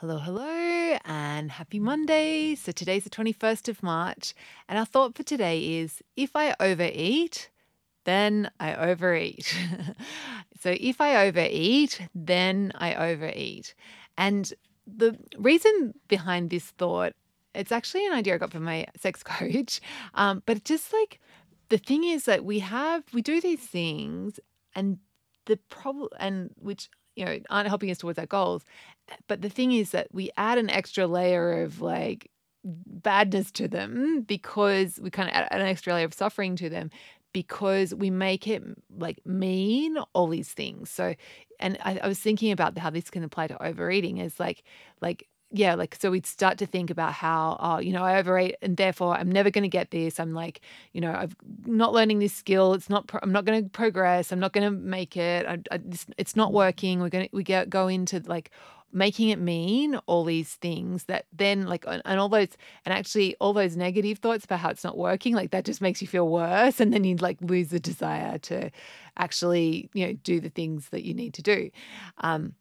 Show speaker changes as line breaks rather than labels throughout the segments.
Hello, hello, and happy Monday. So today's the 21st of March, and our thought for today is if I overeat, then I overeat. so if I overeat, then I overeat. And the reason behind this thought, it's actually an idea I got from my sex coach, um, but just like the thing is that we have, we do these things, and the problem, and which you know aren't helping us towards our goals but the thing is that we add an extra layer of like badness to them because we kind of add an extra layer of suffering to them because we make it like mean all these things. So, and I, I was thinking about how this can apply to overeating is like, like yeah, like so we'd start to think about how, oh, you know, I overeat and therefore I'm never going to get this. I'm like, you know, I'm not learning this skill. It's not, pro- I'm not going to progress. I'm not going to make it. I, I, it's not working. We're going to, we get, go into like making it mean all these things that then like and all those and actually all those negative thoughts about how it's not working like that just makes you feel worse and then you like lose the desire to actually you know do the things that you need to do um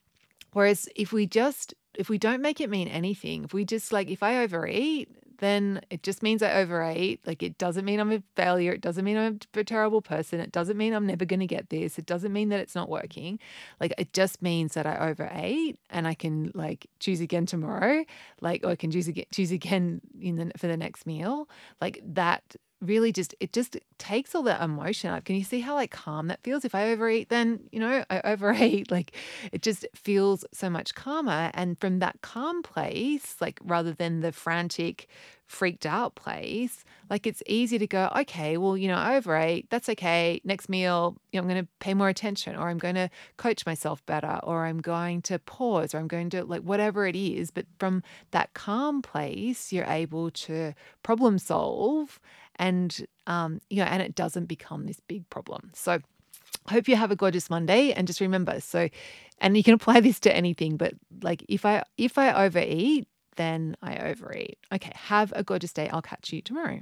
whereas if we just if we don't make it mean anything if we just like if i overeat then it just means I overeat. Like, it doesn't mean I'm a failure. It doesn't mean I'm a terrible person. It doesn't mean I'm never going to get this. It doesn't mean that it's not working. Like, it just means that I overate and I can like choose again tomorrow. Like, or I can choose again, choose again in the, for the next meal. Like, that really just it just takes all that emotion up. Can you see how like calm that feels? If I overeat, then you know I overeat. Like it just feels so much calmer. And from that calm place, like rather than the frantic, freaked out place, like it's easy to go, okay, well, you know, I overate, that's okay. Next meal, you know, I'm going to pay more attention, or I'm going to coach myself better, or I'm going to pause, or I'm going to like whatever it is. But from that calm place, you're able to problem solve and um, you know, and it doesn't become this big problem. So hope you have a gorgeous Monday and just remember so and you can apply this to anything, but like if I if I overeat, then I overeat. Okay, have a gorgeous day. I'll catch you tomorrow.